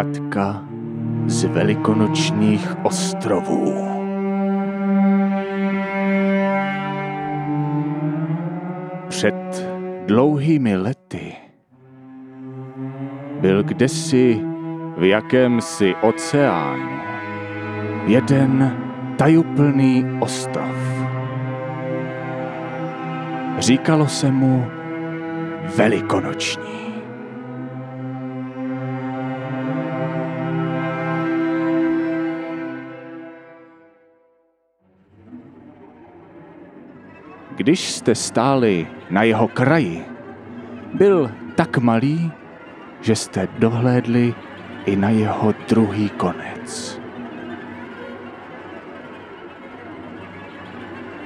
Pohádka z velikonočních ostrovů. Před dlouhými lety byl kdesi v jakémsi oceánu jeden tajuplný ostrov. Říkalo se mu Velikonoční. Když jste stáli na jeho kraji, byl tak malý, že jste dohlédli i na jeho druhý konec.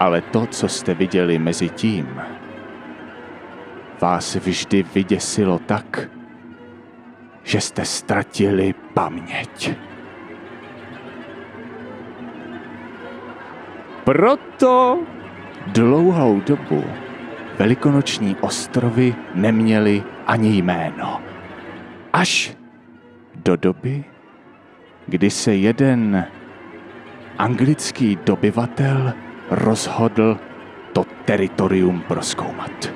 Ale to, co jste viděli mezi tím, vás vždy vyděsilo tak, že jste ztratili paměť. Proto dlouhou dobu velikonoční ostrovy neměly ani jméno. Až do doby, kdy se jeden anglický dobyvatel rozhodl to teritorium proskoumat.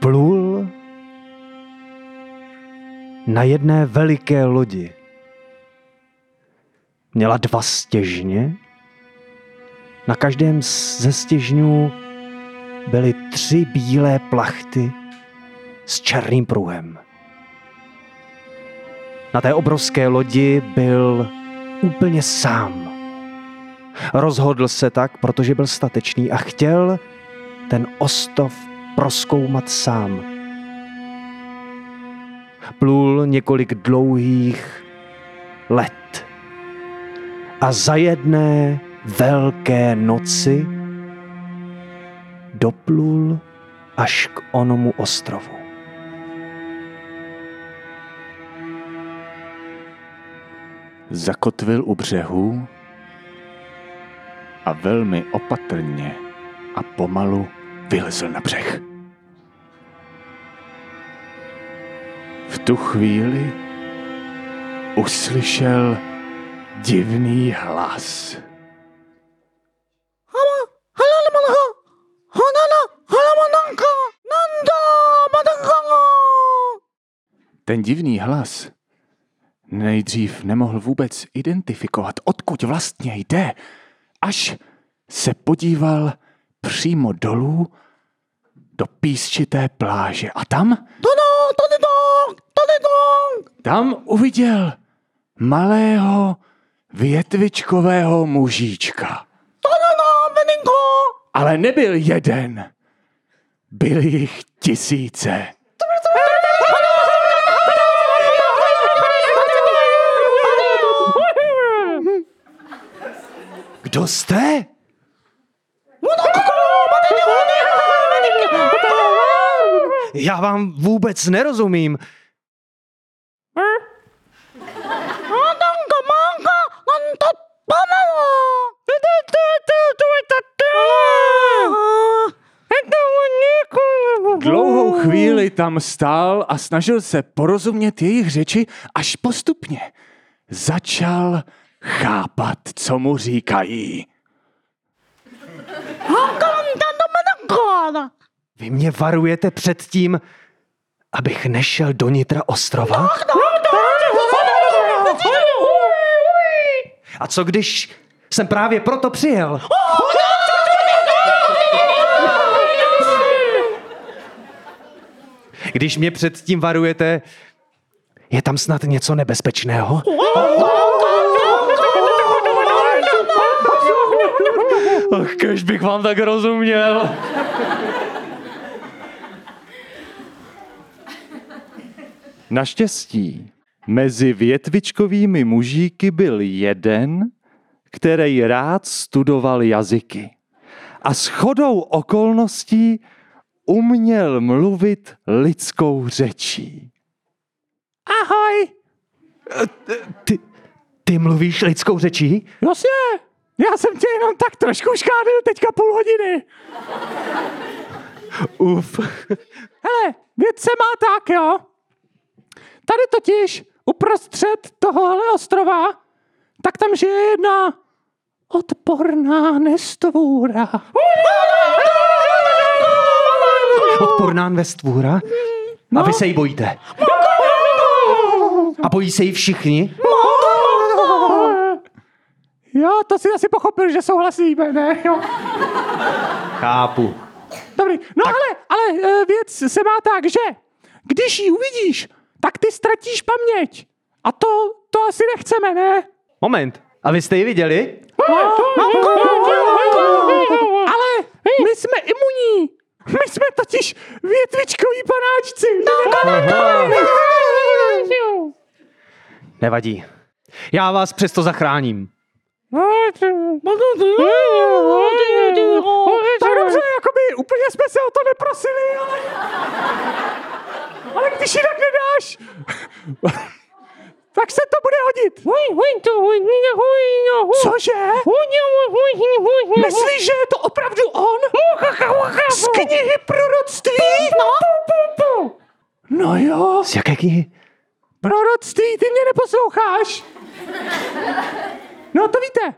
Plul na jedné veliké lodi. Měla dva stěžně. Na každém ze stěžňů byly tři bílé plachty s černým pruhem. Na té obrovské lodi byl úplně sám. Rozhodl se tak, protože byl statečný a chtěl ten ostov proskoumat sám. Plul několik dlouhých let a za jedné velké noci doplul až k onomu ostrovu. Zakotvil u břehu a velmi opatrně a pomalu vylezl na břeh. V tu chvíli uslyšel divný hlas. Ten divný hlas nejdřív nemohl vůbec identifikovat, odkud vlastně jde, až se podíval přímo dolů do písčité pláže. A tam? Tam uviděl malého větvičkového mužíčka. Ale nebyl jeden. Byli jich tisíce. Kdo jste? Já vám vůbec nerozumím. Chvíli tam stál a snažil se porozumět jejich řeči, až postupně začal chápat, co mu říkají. Vy mě varujete před tím, abych nešel do nitra ostrova? A co když jsem právě proto přijel? Když mě před tím varujete, je tam snad něco nebezpečného? Ach, kež bych vám tak rozuměl. Naštěstí mezi větvičkovými mužíky byl jeden, který rád studoval jazyky. A s chodou okolností uměl mluvit lidskou řečí. Ahoj! Ty, ty mluvíš lidskou řečí? Jasně, já jsem tě jenom tak trošku škádil teďka půl hodiny. Uf. Hele, věc se má tak, jo. Tady totiž uprostřed tohohle ostrova, tak tam žije jedna odporná nestvůra. Odporná nestvůra? A vy se jí bojíte? A bojí se jí všichni? Jo, to si asi pochopil, že souhlasíme, ne? Jo. Chápu. Dobrý, no ale, ale eh, věc se má tak, že když ji uvidíš, tak ty ztratíš paměť. A to, to asi nechceme, ne? Moment. A vy jste ji viděli? Ale my jsme imunní. My jsme totiž větvičkoví panáčci. Nevadí. Já vás přesto zachráním. Tak dobře, jakoby úplně jsme se o to neprosili, ale... Ale když ji tak nedáš, tak se to bude hodit. Cože? Myslíš, že je to opravdu on? Z knihy proroctví? No jo, Z jaké knihy? proroctví, ty mě neposloucháš. No to víte,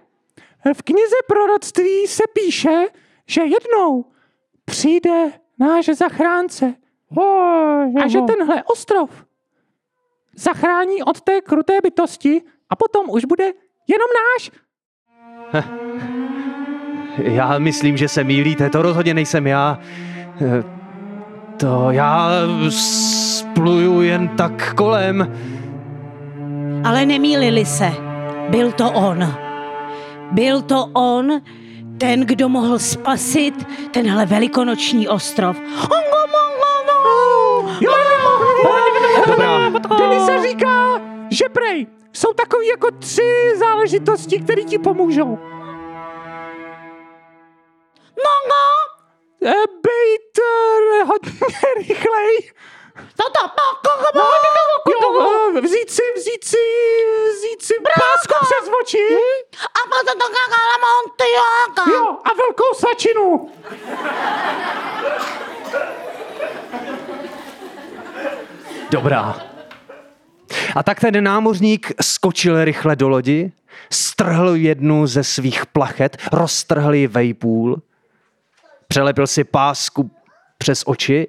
v knize proroctví se píše, že jednou přijde náš zachránce a že tenhle ostrov zachrání od té kruté bytosti a potom už bude jenom náš. Já myslím, že se mýlíte, to rozhodně nejsem já. Eh, To já spluju jen tak kolem. Ale nemýlili se. Byl to on. Byl to on, ten, kdo mohl spasit tenhle velikonoční ostrov. Dobrá. Tady se říká, že prej jsou takový jako tři záležitosti, které ti pomůžou. Eh, Bejt eh, hodně rychlej. Jo, eh, vzít si, vzít si, vzít si pásku přes oči. Jo, a velkou svačinu. Dobrá. A tak ten námořník skočil rychle do lodi, strhl jednu ze svých plachet, roztrhl ji vejpůl, přelepil si pásku přes oči,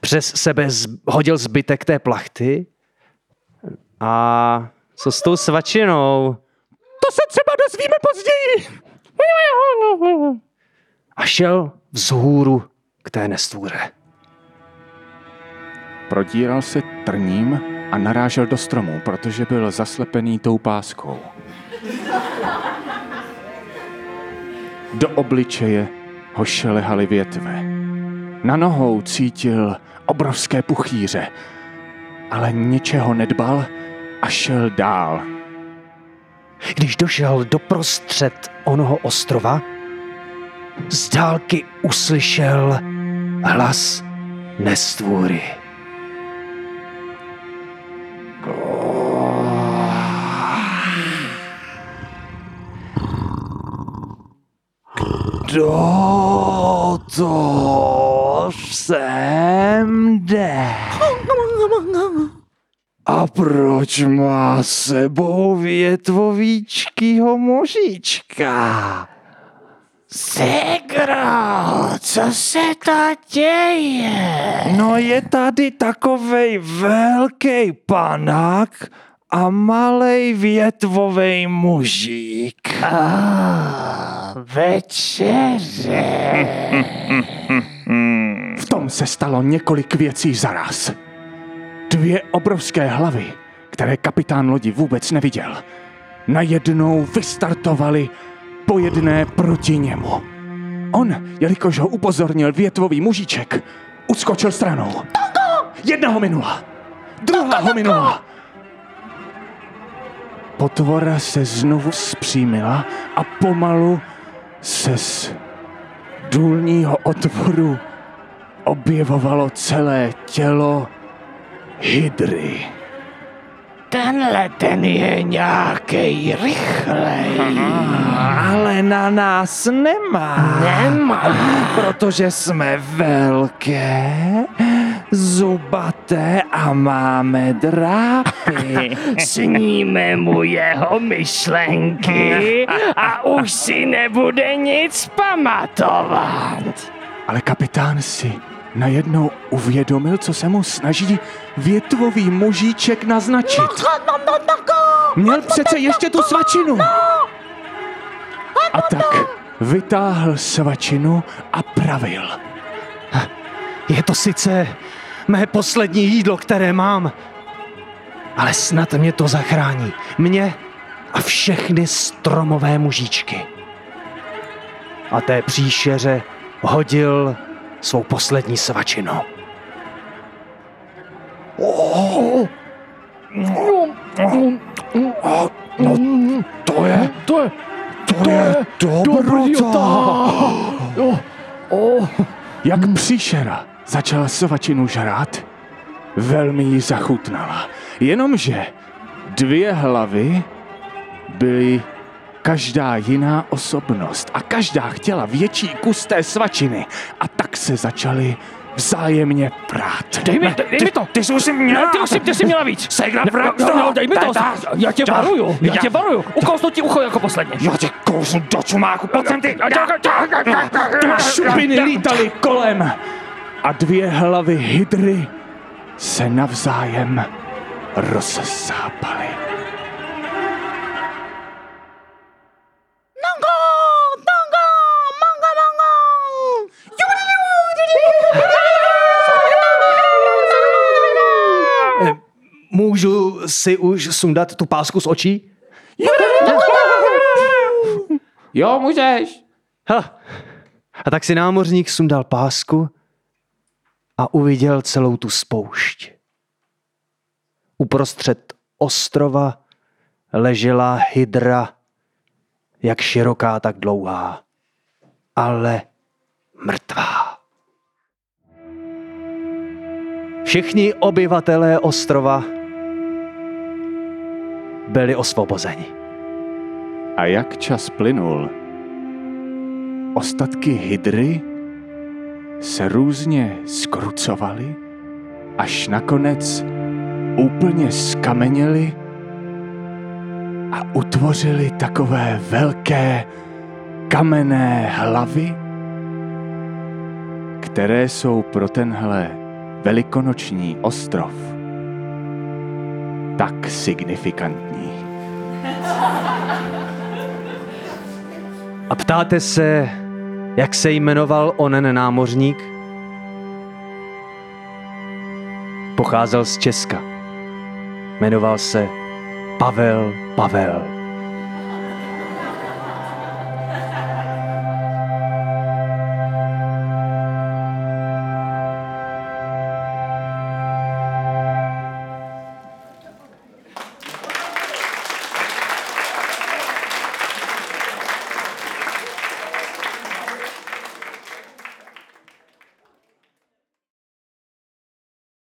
přes sebe hodil zbytek té plachty a co s tou svačinou? To se třeba dozvíme později. A šel vzhůru k té nestvůře. Prodíral se trním a narážel do stromu, protože byl zaslepený tou páskou. Do obličeje ho šelehaly větve. Na nohou cítil obrovské puchýře, ale ničeho nedbal a šel dál. Když došel do prostřed onoho ostrova, z dálky uslyšel hlas nestvůry. Kdo to sem jde? A proč má sebou větvovíčkýho možička? Segro, co se to děje? No je tady takovej velký panák a malej větvovej mužík. A večeře. V tom se stalo několik věcí zaraz. Dvě obrovské hlavy, které kapitán lodi vůbec neviděl, najednou vystartovali po jedné proti němu. On, jelikož ho upozornil větvový mužiček, uskočil stranou. Jedna ho minula, druhá ho minula. Potvora se znovu zpřímila a pomalu se z důlního otvoru objevovalo celé tělo hydry. tenhle ten je nějaký rychlej. Ale na nás nemá. Nemá. Protože jsme velké, zubaté a máme drápy. Sníme mu jeho myšlenky a už si nebude nic pamatovat. Ale kapitán si najednou uvědomil, co se mu snaží větvový mužíček naznačit. Měl přece ještě tu svačinu. A tak vytáhl svačinu a pravil. Je to sice mé poslední jídlo, které mám, ale snad mě to zachrání. Mě a všechny stromové mužíčky. A té příšeře hodil svou poslední svačinu. To je, to je, to je dobrota. Jak příšera začala svačinu žrát, velmi jí zachutnala. Jenomže dvě hlavy byly každá jiná osobnost a každá chtěla větší kus té svačiny a tak se začali vzájemně prát. Dej mi, dej mi to. Ty jsi už si měla. Ty už si, ty jsi měla víc. Segra vrát. No, no, dej mi to. Já tě varuju. Já tě varuju. Ukousnu ti ucho jako posledně. Já tě kousnu do čumáku. Pojď sem ty. Šupiny lítaly kolem a dvě hlavy hydry se navzájem rozsápaly. Můžu si už sundat tu pásku z očí? Jo, můžeš. Ha. A tak si námořník sundal pásku a uviděl celou tu spoušť. Uprostřed ostrova ležela hydra, jak široká, tak dlouhá, ale mrtvá. Všichni obyvatelé ostrova byli osvobozeni. A jak čas plynul, ostatky hydry se různě skrucovaly, až nakonec úplně skameněly a utvořili takové velké kamenné hlavy, které jsou pro tenhle velikonoční ostrov tak signifikantní. A ptáte se, jak se jmenoval onen námořník? Pocházel z Česka. Jmenoval se Pavel Pavel.